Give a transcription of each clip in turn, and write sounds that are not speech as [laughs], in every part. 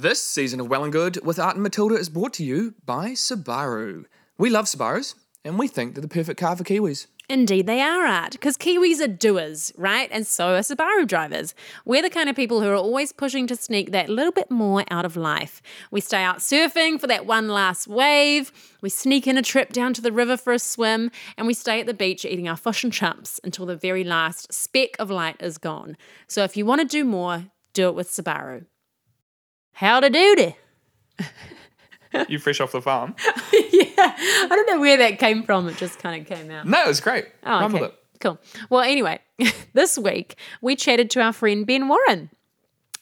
This season of Well and Good with Art and Matilda is brought to you by Subaru. We love Subarus, and we think they're the perfect car for Kiwis. Indeed, they are art, because Kiwis are doers, right? And so are Subaru drivers. We're the kind of people who are always pushing to sneak that little bit more out of life. We stay out surfing for that one last wave, we sneak in a trip down to the river for a swim, and we stay at the beach eating our fish and chumps until the very last speck of light is gone. So if you want to do more, do it with Subaru. Howdy doody. You fresh off the farm? [laughs] yeah, I don't know where that came from. It just kind of came out. No, it was great. Oh, Run okay. with it. Cool. Well, anyway, [laughs] this week we chatted to our friend Ben Warren.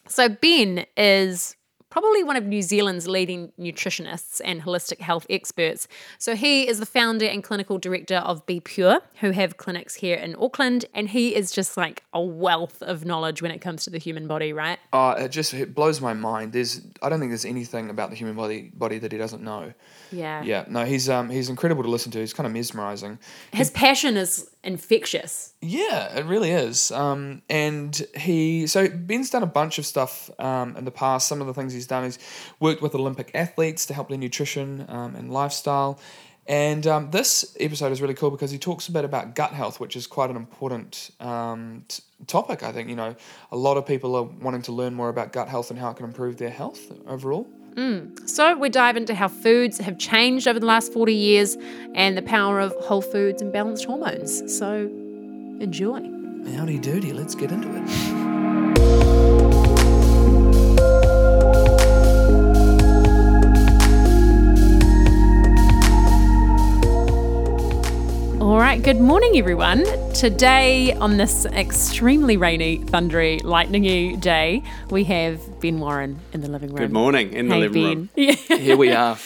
So, Ben is probably one of New Zealand's leading nutritionists and holistic health experts. So, he is the founder and clinical director of Be Pure, who have clinics here in Auckland. And he is just like a wealth of knowledge when it comes to the human body, right? Uh, it just it blows my mind. There's I don't think there's anything about the human body body that he doesn't know. Yeah. Yeah, no, he's um he's incredible to listen to. He's kind of mesmerizing. His passion is infectious. Yeah, it really is. Um, and he so Ben's done a bunch of stuff um, in the past. Some of the things he's done is worked with Olympic athletes to help their nutrition um, and lifestyle. And um, this episode is really cool because he talks a bit about gut health, which is quite an important um, t- topic. I think you know a lot of people are wanting to learn more about gut health and how it can improve their health overall. Mm. So, we dive into how foods have changed over the last 40 years and the power of whole foods and balanced hormones. So, enjoy. Howdy doody, let's get into it. All right, good morning, everyone. Today, on this extremely rainy, thundery, lightningy day, we have Ben Warren in the living room. Good morning in the living Ben. room. [laughs] Yeah. Here we are.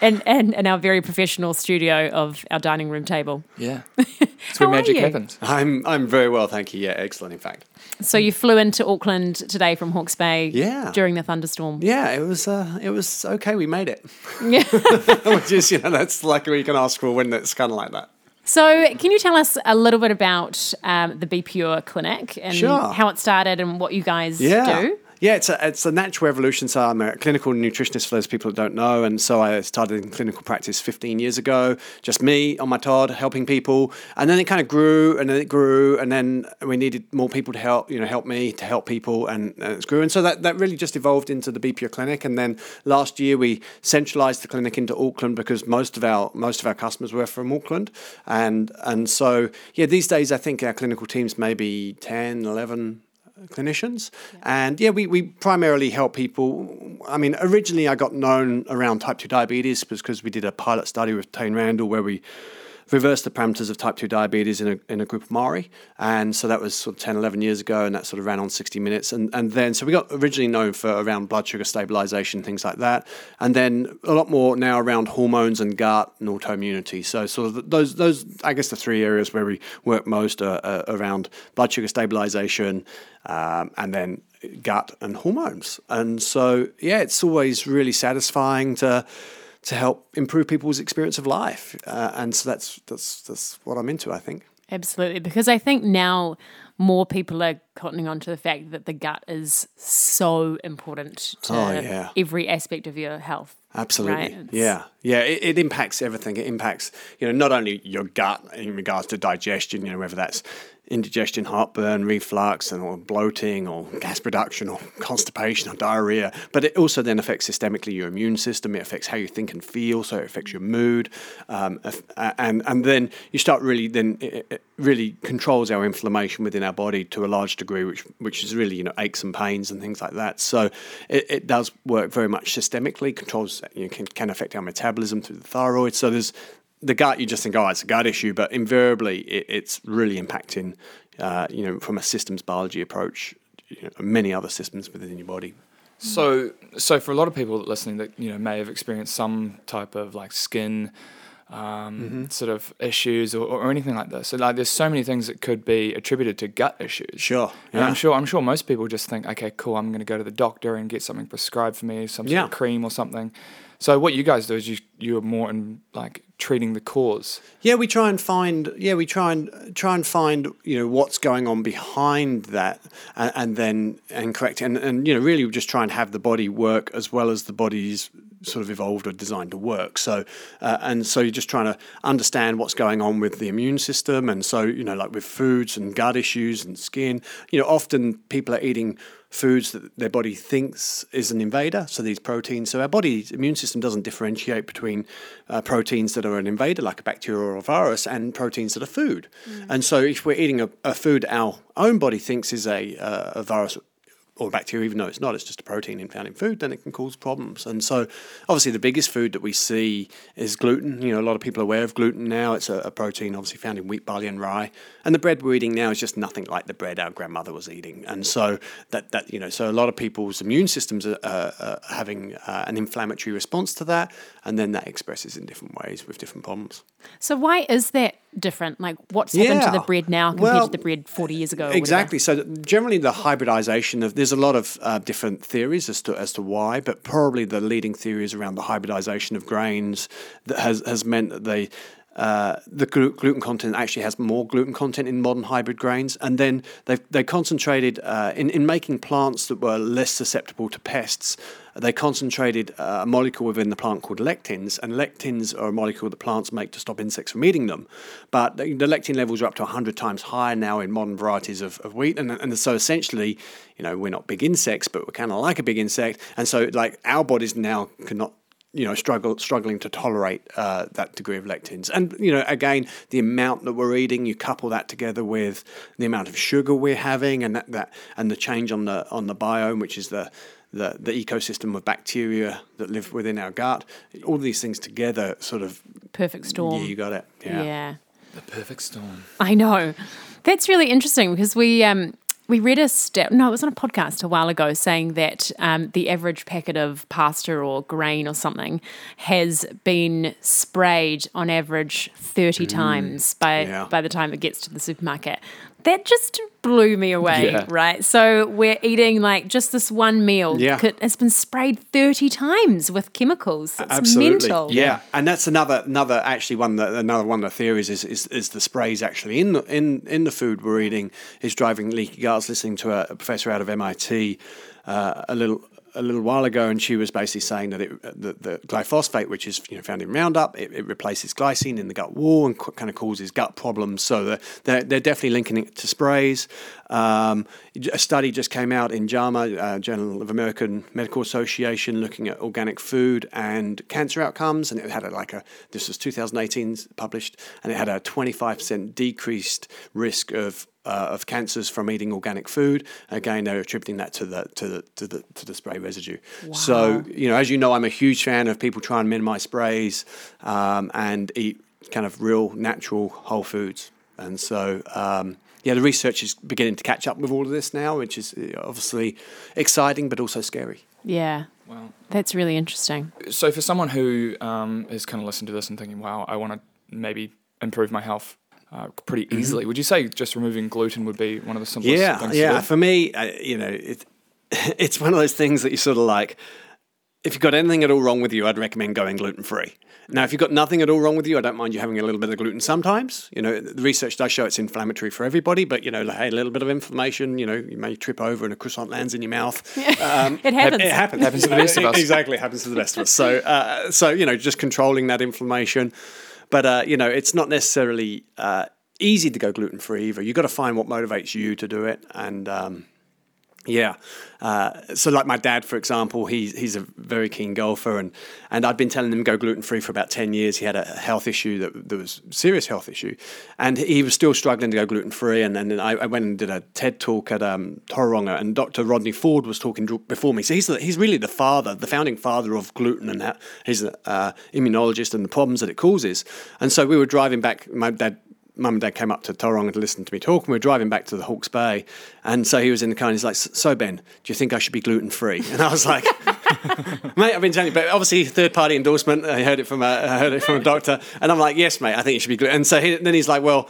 and, and, and our very professional studio of our dining room table. Yeah, [laughs] it's where are magic you? happens. I'm I'm very well, thank you. Yeah, excellent. In fact, So, you flew into Auckland today from Hawke's Bay Yeah. during the thunderstorm. yeah, it was uh, it was okay. We made it, Yeah. [laughs] which is you know that's like what you can ask for when it's kind of like that. So, can you tell us a little bit about um, the Be Pure Clinic and Sure. how it started and what you guys Yeah. do? Yeah, it's a, it's a natural evolution. So I'm a clinical nutritionist for those people that don't know. And so I started in clinical practice 15 years ago, just me on my Todd helping people. And then it kind of grew and then it grew. And then we needed more people to help, you know, help me to help people. And, and it's grew. And so that, that really just evolved into the Pure Clinic. And then last year we centralized the clinic into Auckland because most of our most of our customers were from Auckland. And, and so, yeah, these days I think our clinical teams maybe 10, 11 clinicians. And yeah, we, we primarily help people. I mean, originally I got known around type 2 diabetes because we did a pilot study with Tane Randall where we reversed the parameters of type 2 diabetes in a, in a group of Maori. And so that was sort of 10, 11 years ago, and that sort of ran on 60 minutes. And, and then, so we got originally known for around blood sugar stabilization, things like that. And then a lot more now around hormones and gut and autoimmunity. So, sort of those, those I guess, the three areas where we work most are, are around blood sugar stabilization um, and then gut and hormones. And so, yeah, it's always really satisfying to to help improve people's experience of life. Uh, and so that's that's that's what I'm into, I think. Absolutely, because I think now more people are cottoning on to the fact that the gut is so important to Oh, yeah. every aspect of your health. Absolutely. Right, Yeah. Yeah. It, it impacts everything. It impacts, you know, not only your gut in regards to digestion, you know, whether that's indigestion, heartburn, reflux, and or bloating, or gas production, or constipation, or diarrhea, but it also then affects systemically your immune system. It affects how you think and feel, so it affects your mood, um, and and then you start really then it, really controls our inflammation within our body to a large degree, which which is really you know aches and pains and things like that. So it, it does work very much systemically, controls you know, can can affect our metabolism through the thyroid. So there's the gut, you just think, oh, it's a gut issue, but invariably it, it's really impacting, uh, you know, from a systems biology approach, you know, many other systems within your body. So, so for a lot of people listening that you know may have experienced some type of like skin um, sort of issues or, or anything like this. So like, there's so many things that could be attributed to gut issues. Sure, And. I'm sure. I'm sure most people just think, okay, cool. I'm going to go to the doctor and get something prescribed for me, some sort Yeah. of cream or something. So what you guys do is you you're more in like treating the cause. Yeah, we try and find. Yeah, we try and try and find. You know what's going on behind that, and, and then and correct and and you know really just try and have the body work as well as the body's sort of evolved or designed to work. So uh, and so you're just trying to understand what's going on with the immune system, and so you know like with foods and gut issues and skin. You know, often people are eating foods that their body thinks is an invader. So these proteins. So our body's immune system doesn't differentiate between uh, proteins that are an invader, like a bacteria or a virus, and proteins that are food. And so if we're eating a, a food our own body thinks is a, uh, a virus or bacteria, even though it's not, it's just a protein in found in food, then it can cause problems. And so, obviously, the biggest food that we see is gluten. You know, a lot of people are aware of gluten now. It's a, a protein obviously found in wheat, barley, and rye. And the bread we're eating now is just nothing like the bread our grandmother was eating. And so that that you know, so a lot of people's immune systems are, are having uh, an inflammatory response to that, and then that expresses in different ways with different problems. So why is that different? Like, what's happened to the bread now compared Well, to the bread 40 years ago? Exactly. So generally, the hybridization of there's a lot of uh, different theories as to as to why, but probably the leading theory is around the hybridization of grains that has has meant that they. Uh, the glu- gluten content actually has more gluten content in modern hybrid grains, and then they they concentrated uh, in in making plants that were less susceptible to pests. They concentrated uh, a molecule within the plant called lectins, and lectins are a molecule that plants make to stop insects from eating them. But the, the lectin levels are up to 100 times higher now in modern varieties of, of wheat. And, and so essentially, you know, we're not big insects, but we're kind of like a big insect. And so, like, our bodies now cannot you know struggle struggling to tolerate uh, that degree of lectins and you know again the amount that we're eating you couple that together with the amount of sugar we're having and that, that and the change on the on the biome which is the the, the ecosystem of bacteria that live within our gut all these things together sort of Perfect storm. yeah you got it yeah. The perfect storm. I know. That's really interesting because we um, we read a stat. No, it was on a podcast a while ago saying that um, the average packet of pasta or grain or something has been sprayed on average thirty times by Mm. yeah. by the time it gets to the supermarket. That just blew me away, Yeah. right? So we're eating like just this one meal. Yeah. It's been sprayed 30 times with chemicals. It's Absolutely. mental. Yeah, and that's another another actually one that another one of the theories is is, is the sprays actually in the in in the food we're eating is driving leaky gut. Listening to a, a professor out of MIT uh, a little a little while ago, and she was basically saying that it, the, the glyphosate, which is you know found in Roundup, it, it replaces glycine in the gut wall and kind of causes gut problems. So they're, they're definitely linking it to sprays. Um, a study just came out in JAMA, uh, Journal of American Medical Association, looking at organic food and cancer outcomes, and it had a, like a this was 2018 published, and it had a 25% decreased risk of uh, of cancers from eating organic food. Again, they're attributing that to the to the to the to the spray residue. So you know, as you know, I'm a huge fan of people trying to minimise sprays um, and eat kind of real, natural, whole foods. And so, um, yeah, the research is beginning to catch up with all of this now, which is uh, obviously exciting but also scary. Yeah. Wow. That's really interesting. So for someone who um, is kind of listening to this and thinking, "Wow, I want to maybe improve my health uh, pretty easily," would you say just removing gluten would be one of the simplest Yeah, things to yeah. do? For me, uh, you know, it, [laughs] it's one of those things that you sort of like. If you've got anything at all wrong with you, I'd recommend going gluten free. Now, if you've got nothing at all wrong with you, I don't mind you having a little bit of gluten sometimes. You know, the research does show it's inflammatory for everybody, but you know, like, hey, a little bit of inflammation, you know, you may trip over and a croissant lands in your mouth. [laughs] Um, It happens. It happens. Happens to the best of [laughs] us. exactly, it happens to the best of us. So, uh, so you know, just controlling that inflammation. But uh, you know, it's not necessarily uh, easy to go gluten free either. You've got to find what motivates you to do it, and um, yeah. Uh, so, like my dad, for example, he's he's a very keen golfer, and and I'd been telling him go gluten free for about ten years. He had a health issue that there was serious health issue, and he was still struggling to go gluten free. And then I, I went and did a TED talk at um, and Dr. Rodney Ford was talking before me. So he's the, he's really the father, the founding father of gluten, and that he's an uh, immunologist and the problems that it causes. And so we were driving back. My dad mum and dad came up to Tauranga to listen to me talk, and we were driving back to the Hawke's Bay, and so he was in the car, and he's like, "So Ben, do you think I should be gluten free?" And I was like, [laughs] "Mate, I've been telling you, but obviously third party endorsement. I heard it from a I heard it from a doctor, and I'm like, yes, mate, I think you should be gluten." And so he, then he's like, "Well."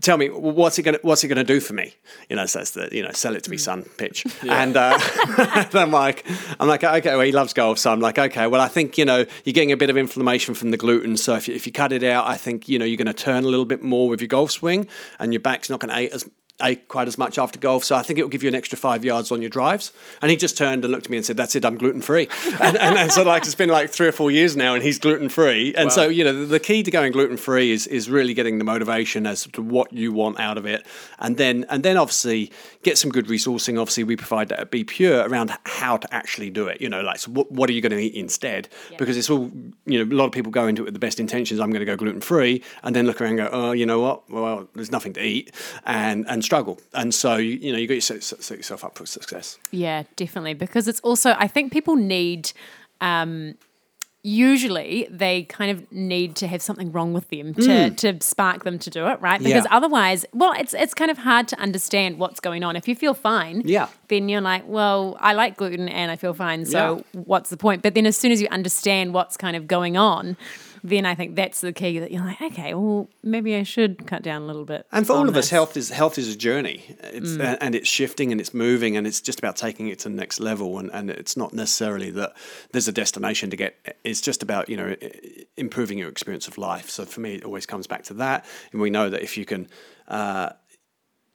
Tell me what's it gonna what's it gonna do for me? You know, so that's the you know sell it to me, son pitch. And, uh, [laughs] and I'm like I'm like okay, well he loves golf, so I'm like okay, well I think you know you're getting a bit of inflammation from the gluten, so if you, if you cut it out, I think you know you're going to turn a little bit more with your golf swing, and your back's not going to ache as ache quite as much after golf. So I think it will give you an extra five yards on your drives. And he just turned and looked at me and said, "That's it, I'm gluten free." [laughs] and, and, and so like it's been like three or four years now, and he's gluten free. And so you know the, the key to going gluten free is is really getting the motivation as to what you want out of it, and then and then obviously get some good resourcing. Obviously, we provide that at Be Pure around how to actually do it. You know, like so what, what are you going to eat instead? Because it's all you know. A lot of people go into it with the best intentions. I'm going to go gluten free, and then look around and go, oh, you know what? Well, there's nothing to eat, and and struggle. And so you, you know you got to set, yourself up for success. Yeah, definitely. Because it's also, I think people need, um, usually they kind of need to have something wrong with them to, to spark them to do it, right? Because Mm. Yeah. otherwise, well, it's it's kind of hard to understand what's going on. If you feel fine, Yeah. then you're like, well, I like gluten and I feel fine, so what's the point? But then as soon as you understand what's kind of going on, then I think that's the key that you're like, okay, well, maybe I should cut down a little bit. And for all of us, health is health is a journey. It's Mm. and, and it's shifting and it's moving and it's just about taking it to the next level. And, and it's not necessarily that there's a destination to get. It's just about you know improving your experience of life. So for me, it always comes back to that. And we know that if you can. Uh,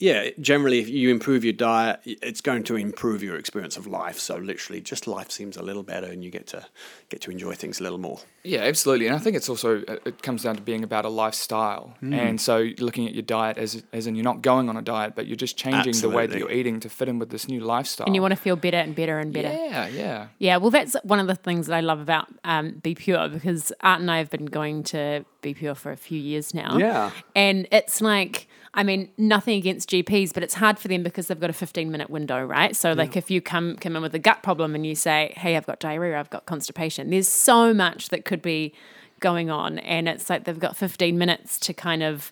yeah, generally, if you improve your diet, it's going to improve your experience of life. So literally, just life seems a little better, and you get to get to enjoy things a little more. Yeah, absolutely, and I think it's also it it comes down to being about a lifestyle, and so looking at your diet as as in you're not going on a diet, but you're just changing the way that you're eating to fit in with this new lifestyle. and you want to feel better and better and better. yeah, yeah, Yeah, well, that's one of the things that I love about um, Be Pure because Art and I have been going to Be Pure for a few years now. Yeah. And it's like, I mean, nothing against GPs, but it's hard for them because they've got a 15 minute window, right? So, like, if you come, come in with a gut problem and you say, hey, I've got diarrhea, I've got constipation, there's so much that could be going on. And it's like they've got 15 minutes to kind of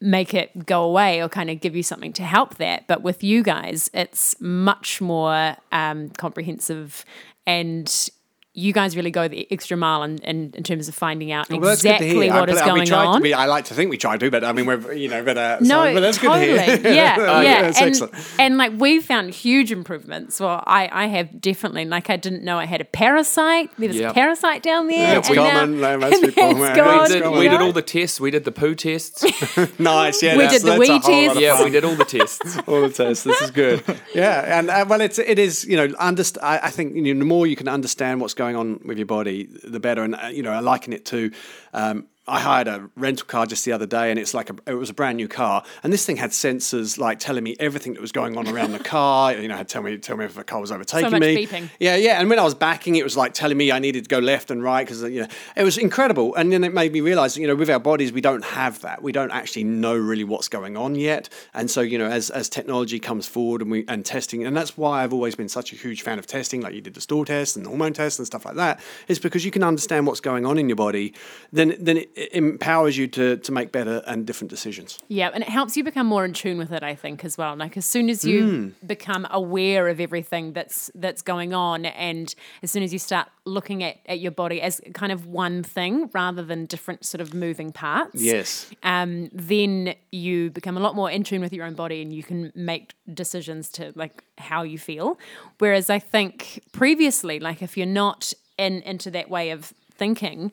make it go away or kind of give you something to help that. But with you guys, it's much more um, comprehensive and you guys really go the extra mile in, in, in terms of finding out Well, that's good to exactly hear. what I, is I- we going to on. be- I like to think we try to, but I mean, we're you know, but uh, No, so, but that's totally. good to hear. Yeah, [laughs] Oh, yeah. that's and, and like we found huge improvements. Well, I, I have definitely. Like I didn't know I had a parasite. There was a parasite down there. That's and common. Now, No, most and people- it's we did, we did all the tests. We did the poo tests. [laughs] Nice, yeah. We did the that's wee a whole lot test. of yeah, we did all the tests. [laughs] all the tests. This is good. Yeah, and uh, well, it's it is you know underst- I, I think you know, the more you can understand what's going on with your body, the better. And uh, you know, I liken it to. Um, I hired a rental car just the other day, and it's like a, it was a brand new car, and this thing had sensors like telling me everything that was going on around the [laughs] car. You know, had tell me tell me if a car was overtaking much me. beeping. Yeah, yeah. And when I was backing, it was like telling me I needed to go left and right because you know it was incredible. And then it made me realize, you know, with our bodies, we don't have that. We don't actually know really what's going on yet. And so, you know, as as technology comes forward and we and testing, and that's why I've always been such a huge fan of testing, like you did the stool test and the hormone test and stuff like that, is because you can understand what's going on in your body. Then then it, it empowers you to to make better and different decisions. Yeah, and it helps you become more in tune with it, I think, as well. Like as soon as you Mm. become aware of everything that's that's going on, and as soon as you start looking at, at your body as kind of one thing rather than different sort of moving parts, Yes. um, then you become a lot more in tune with your own body, and you can make decisions to like how you feel. Whereas I think previously, like if you're not in into that way of thinking,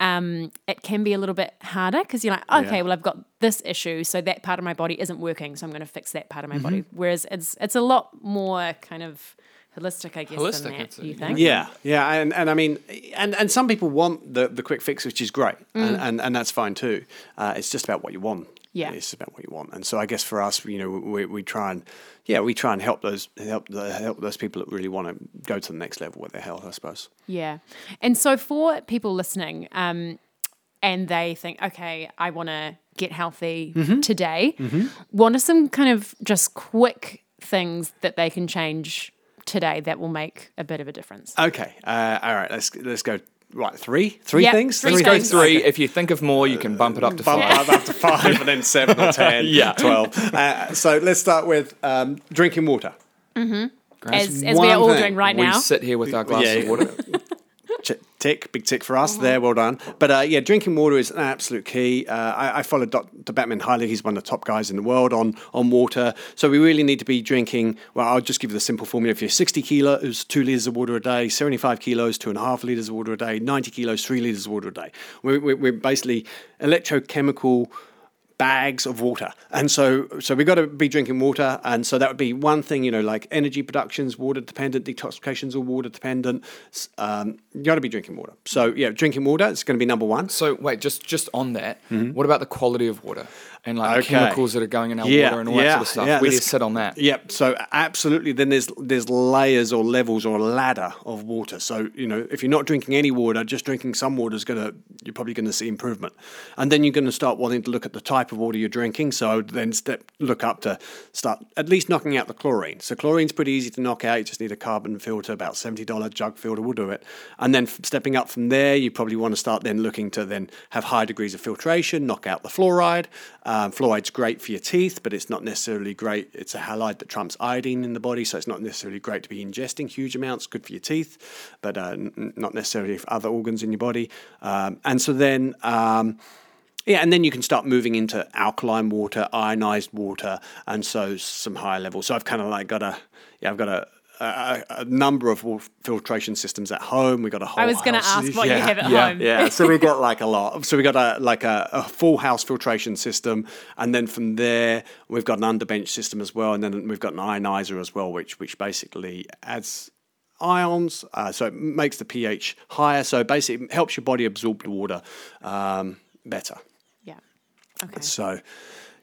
um, it can be a little bit harder because you're like, okay, Yeah. well, I've got this issue, so that part of my body isn't working, so I'm going to fix that part of my Mm-hmm. body. Whereas it's it's a lot more kind of holistic, I guess, Holistic, than that. it's a- you think? Yeah, yeah, and, and I mean, and, and some people want the, the quick fix, which is great, and, and, and that's fine too. Uh, it's just about what you want. Yeah. it's about what you want, and so I guess for us, you know, we, we try and yeah, we try and help those help the, help those people that really want to go to the next level with their health, I suppose. Yeah. And so for people listening, um, and they think, okay, I want to get healthy Mm-hmm. today, what are some kind of just quick things that they can change today that will make a bit of a difference? Okay, uh, all right, let's let's go right three, three Yep, things. three Let's go things. three. If you think of more, you can bump it up to Bump five. up up to five, [laughs] and then seven or ten, [laughs] Yeah. twelve. [laughs] Uh, so let's start with um, drinking water. as, as we are all thing. doing right We now. sit here with our glass Yeah. of water. Tick, big tick for us Uh-huh. there. Well done. But uh, yeah, drinking water is an absolute key. Uh, I, I follow Dr. Batman highly. He's one of the top guys in the world on on water. So we really need to be drinking. Well, I'll just give you the simple formula. If you're 60 kilos, two liters of water a day. 75 kilos, two and a half liters of water a day. 90 kilos, three liters of water a day. We're, we're, we're basically electrochemical bags of water. And so so we've got to be drinking water. And so that would be one thing, you know, like energy productions, water dependent, detoxifications are water dependent. Um, you got to be drinking water. So yeah, drinking water is going to be number one. So wait, just just on that, what about the quality of water and like Mm-hmm. Okay. chemicals that are going in our Yeah, water and all that sort of stuff? yeah, Where do sit on that? Yep. So absolutely, then there's there's layers or levels or a ladder of water. So you know, if you're not drinking any water, just drinking some water is gonna you're probably going to see improvement, and then you're going to start wanting to look at the type of water you're drinking. So then step look up to start at least knocking out the chlorine. So chlorine's pretty easy to knock out. You just need a carbon filter, about seventy dollar jug filter will do it, and then stepping up from there, you probably want to start then looking to then have high degrees of filtration, knock out the fluoride. Um, fluoride's great for your teeth, but it's not necessarily great. It's a halide that trumps iodine in the body, so it's not necessarily great to be ingesting huge amounts. Good for your teeth, but uh, n- not necessarily for other organs in your body. Um, and so then. Um, yeah, and then you can start moving into alkaline water, ionized water, and so some higher levels. So I've kind of like got a, yeah, I've got a, a, a number of filtration systems at home. We got a whole. I was going to ask what you have at yeah, home. Yeah, so we got [laughs] like a lot. So we got a like a, a full house filtration system, and then from there we've got an underbench system as well, and then we've got an ionizer as well, which which basically adds ions, uh, so it makes the pH higher. So basically, it helps your body absorb the water um, better. Yeah. Okay. So.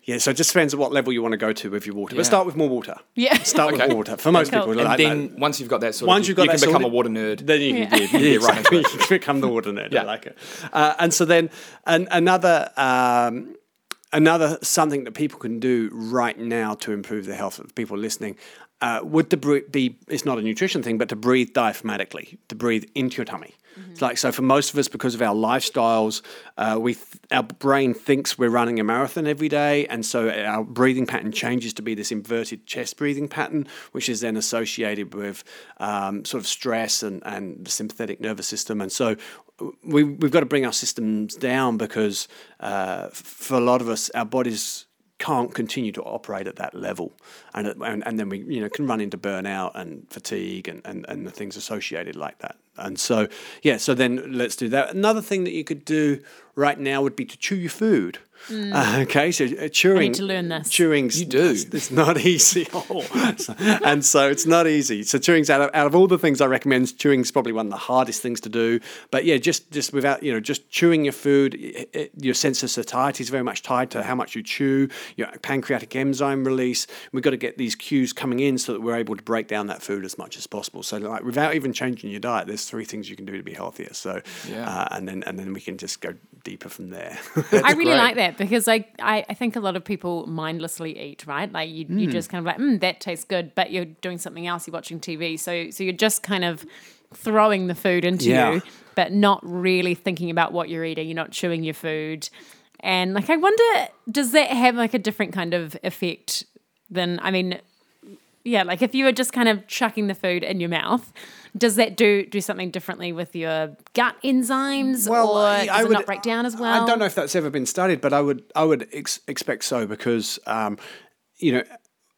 Yeah, so it just depends on what level you want to go to with your water. Yeah. But start with more water. Yeah. Start Okay. with more water for most Cool. people. And And like then that. once you've got that sort Once of, you've got you that can become sorted, a water nerd. Then you Yeah. can, yeah, Yeah, [laughs] right exactly. into you can become the water nerd. I Yeah. like it. Uh, and so then an, another um, another something that people can do right now to improve the health of people listening uh, would to bre- be it's not a nutrition thing, but to breathe diaphragmatically, to breathe into your tummy. It's like so for most of us, because of our lifestyles, uh, we th- our brain thinks we're running a marathon every day, and so our breathing pattern changes to be this inverted chest breathing pattern, which is then associated with um, sort of stress and, and the sympathetic nervous system, and so we, we've got to bring our systems down because uh, for a lot of us, our bodies can't continue to operate at that level, and and, and then we you know can run into burnout and fatigue and, and, and the things associated like that. And so yeah, so then let's do that. Another thing that you could do right now would be to chew your food. Uh, okay, so uh, chewing. to learn this. Chewing's You do. It's, it's not [laughs] easy, [laughs] oh. And so it's not easy. So chewing's out of out of all the things I recommend, chewing's probably one of the hardest things to do. But yeah, just just without you know, just chewing your food, it, it, your sense of satiety is very much tied to how much you chew. Your pancreatic enzyme release. We've got to get these cues coming in so that we're able to break down that food as much as possible. So like without even changing your diet, there's three things you can do to be healthier. So Yeah. uh, and then and then we can just go deeper from there. [laughs] I really great. like that because I, I, I think a lot of people mindlessly eat, right? Like you, you just kind of like, mm, that tastes good, but you're doing something else, you're watching TV. So so you're just kind of throwing the food into Yeah. you, but not really thinking about what you're eating. You're not chewing your food. And like I wonder, does that have like a different kind of effect than I mean yeah, like if you were just kind of chucking the food in your mouth, does that do do something differently with your gut enzymes, or I- does I it not break down as well? I don't know if that's ever been studied, but I would I would ex- expect so because um, you know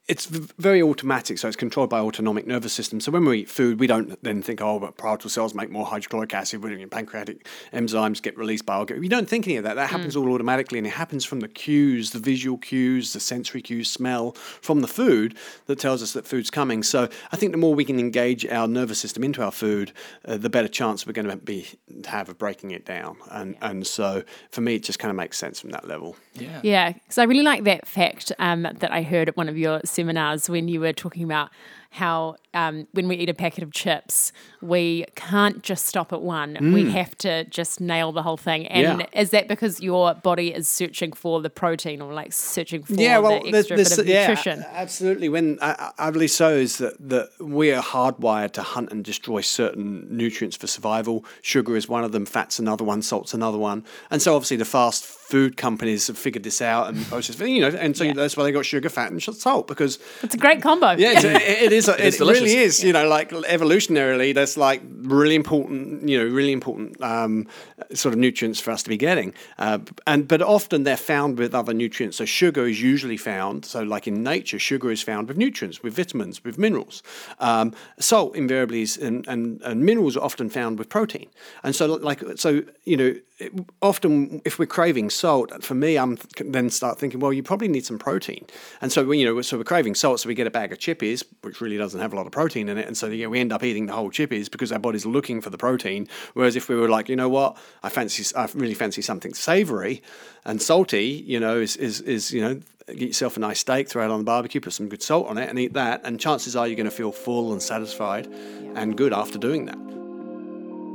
it's very automatic, so it's controlled by autonomic nervous system. So when we eat food, we don't then think, oh, but parietal cells make more hydrochloric acid, when your pancreatic enzymes get released by. You don't think any of that. That happens all automatically, and it happens from the cues, the visual cues, the sensory cues, smell from the food that tells us that food's coming. So I think the more we can engage our nervous system into our food, uh, the better chance we're going to be have of breaking it down. And and so for me, it just kind of makes sense from that level. Yeah. Yeah, because I really like that fact um, that I heard at one of your seminars when you were talking about how um, when we eat a packet of chips, we can't just stop at one. We have to just nail the whole thing. And Yeah. is that because your body is searching for the protein or like searching for yeah, well, the extra there's, bit of yeah, nutrition? absolutely. When I, I believe so is that that we are hardwired to hunt and destroy certain nutrients for survival. Sugar is one of them. Fat's another one. Salt's another one. And so obviously the fast food companies have figured this out and processed, you know, and so Yeah. that's why they got sugar, fat, and salt because It's a great combo. yeah, it's, it, it is. It, It's really is. You know, like evolutionarily, that's like really important. You know, really important um, sort of nutrients for us to be getting. Uh, and but often they're found with other nutrients. So sugar is usually found. So like in nature, sugar is found with nutrients, with vitamins, with minerals. Um, salt invariably is, and, and and minerals are often found with protein. And so like so you know. It, often, if we're craving salt, for me, I'm th- then start thinking, well, you probably need some protein, and so we, you know, so we're craving salt, so we get a bag of chippies, which really doesn't have a lot of protein in it, and so yeah, we end up eating the whole chippies because our body's looking for the protein. Whereas if we were like, you know what, I fancy, I really fancy something savoury and salty, you know, is is is you know. Get yourself a nice steak, throw it on the barbecue, put some good salt on it, and eat that. And chances are you're going to feel full and satisfied and good after doing that.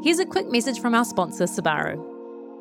Here's a quick message from our sponsor, Subaru.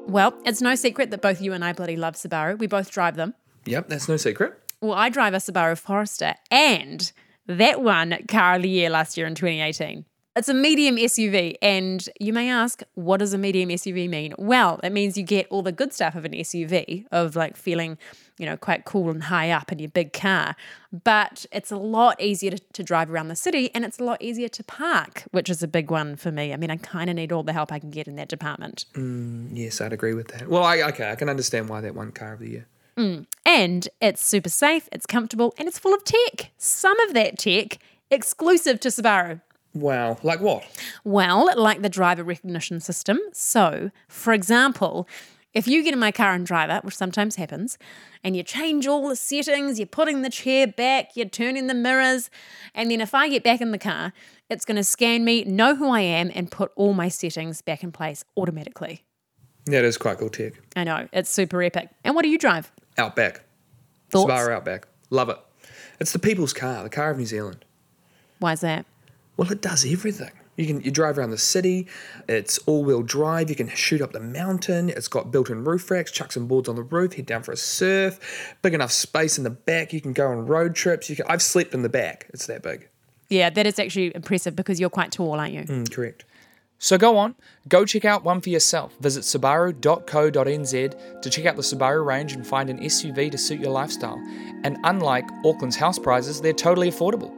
Well, it's no secret that both you and I bloody love Subaru. We both drive them. Yep, that's no secret. Well, I drive a Subaru Forester and that won Car of the Year last year in 2018. It's a medium SUV, and you may ask, what does a medium SUV mean? Well, it means you get all the good stuff of an SUV, of like feeling, you know, quite cool and high up in your big car. But it's a lot easier to, to drive around the city, and it's a lot easier to park, which is a big one for me. I mean, I kind of need all the help I can get in that department. Mm, yes, I'd agree with that. Well, I, okay, I can understand why that won car of the year. Mm, and it's super safe, it's comfortable, and it's full of tech. Some of that tech exclusive to Subaru. Wow, like what? Well, like the driver recognition system. So, for example, if you get in my car and drive it, which sometimes happens, and you change all the settings, you're putting the chair back, you're turning the mirrors, and then if I get back in the car, it's going to scan me, know who I am, and put all my settings back in place automatically. That is quite cool tech. I know, it's super epic. And what do you drive? Outback. Thoughts? Subaru Outback. Love it. It's the people's car, the car of New Zealand. Why is that? Well, it does everything. You can you drive around the city. It's all-wheel drive. You can shoot up the mountain. It's got built-in roof racks. Chuck some boards on the roof. Head down for a surf. Big enough space in the back. You can go on road trips. You can, I've slept in the back. It's that big. Yeah, that is actually impressive because you're quite tall, aren't you? Mm, correct. So go on, go check out one for yourself. Visit subaru.co.nz to check out the Subaru range and find an SUV to suit your lifestyle. And unlike Auckland's house prices, they're totally affordable.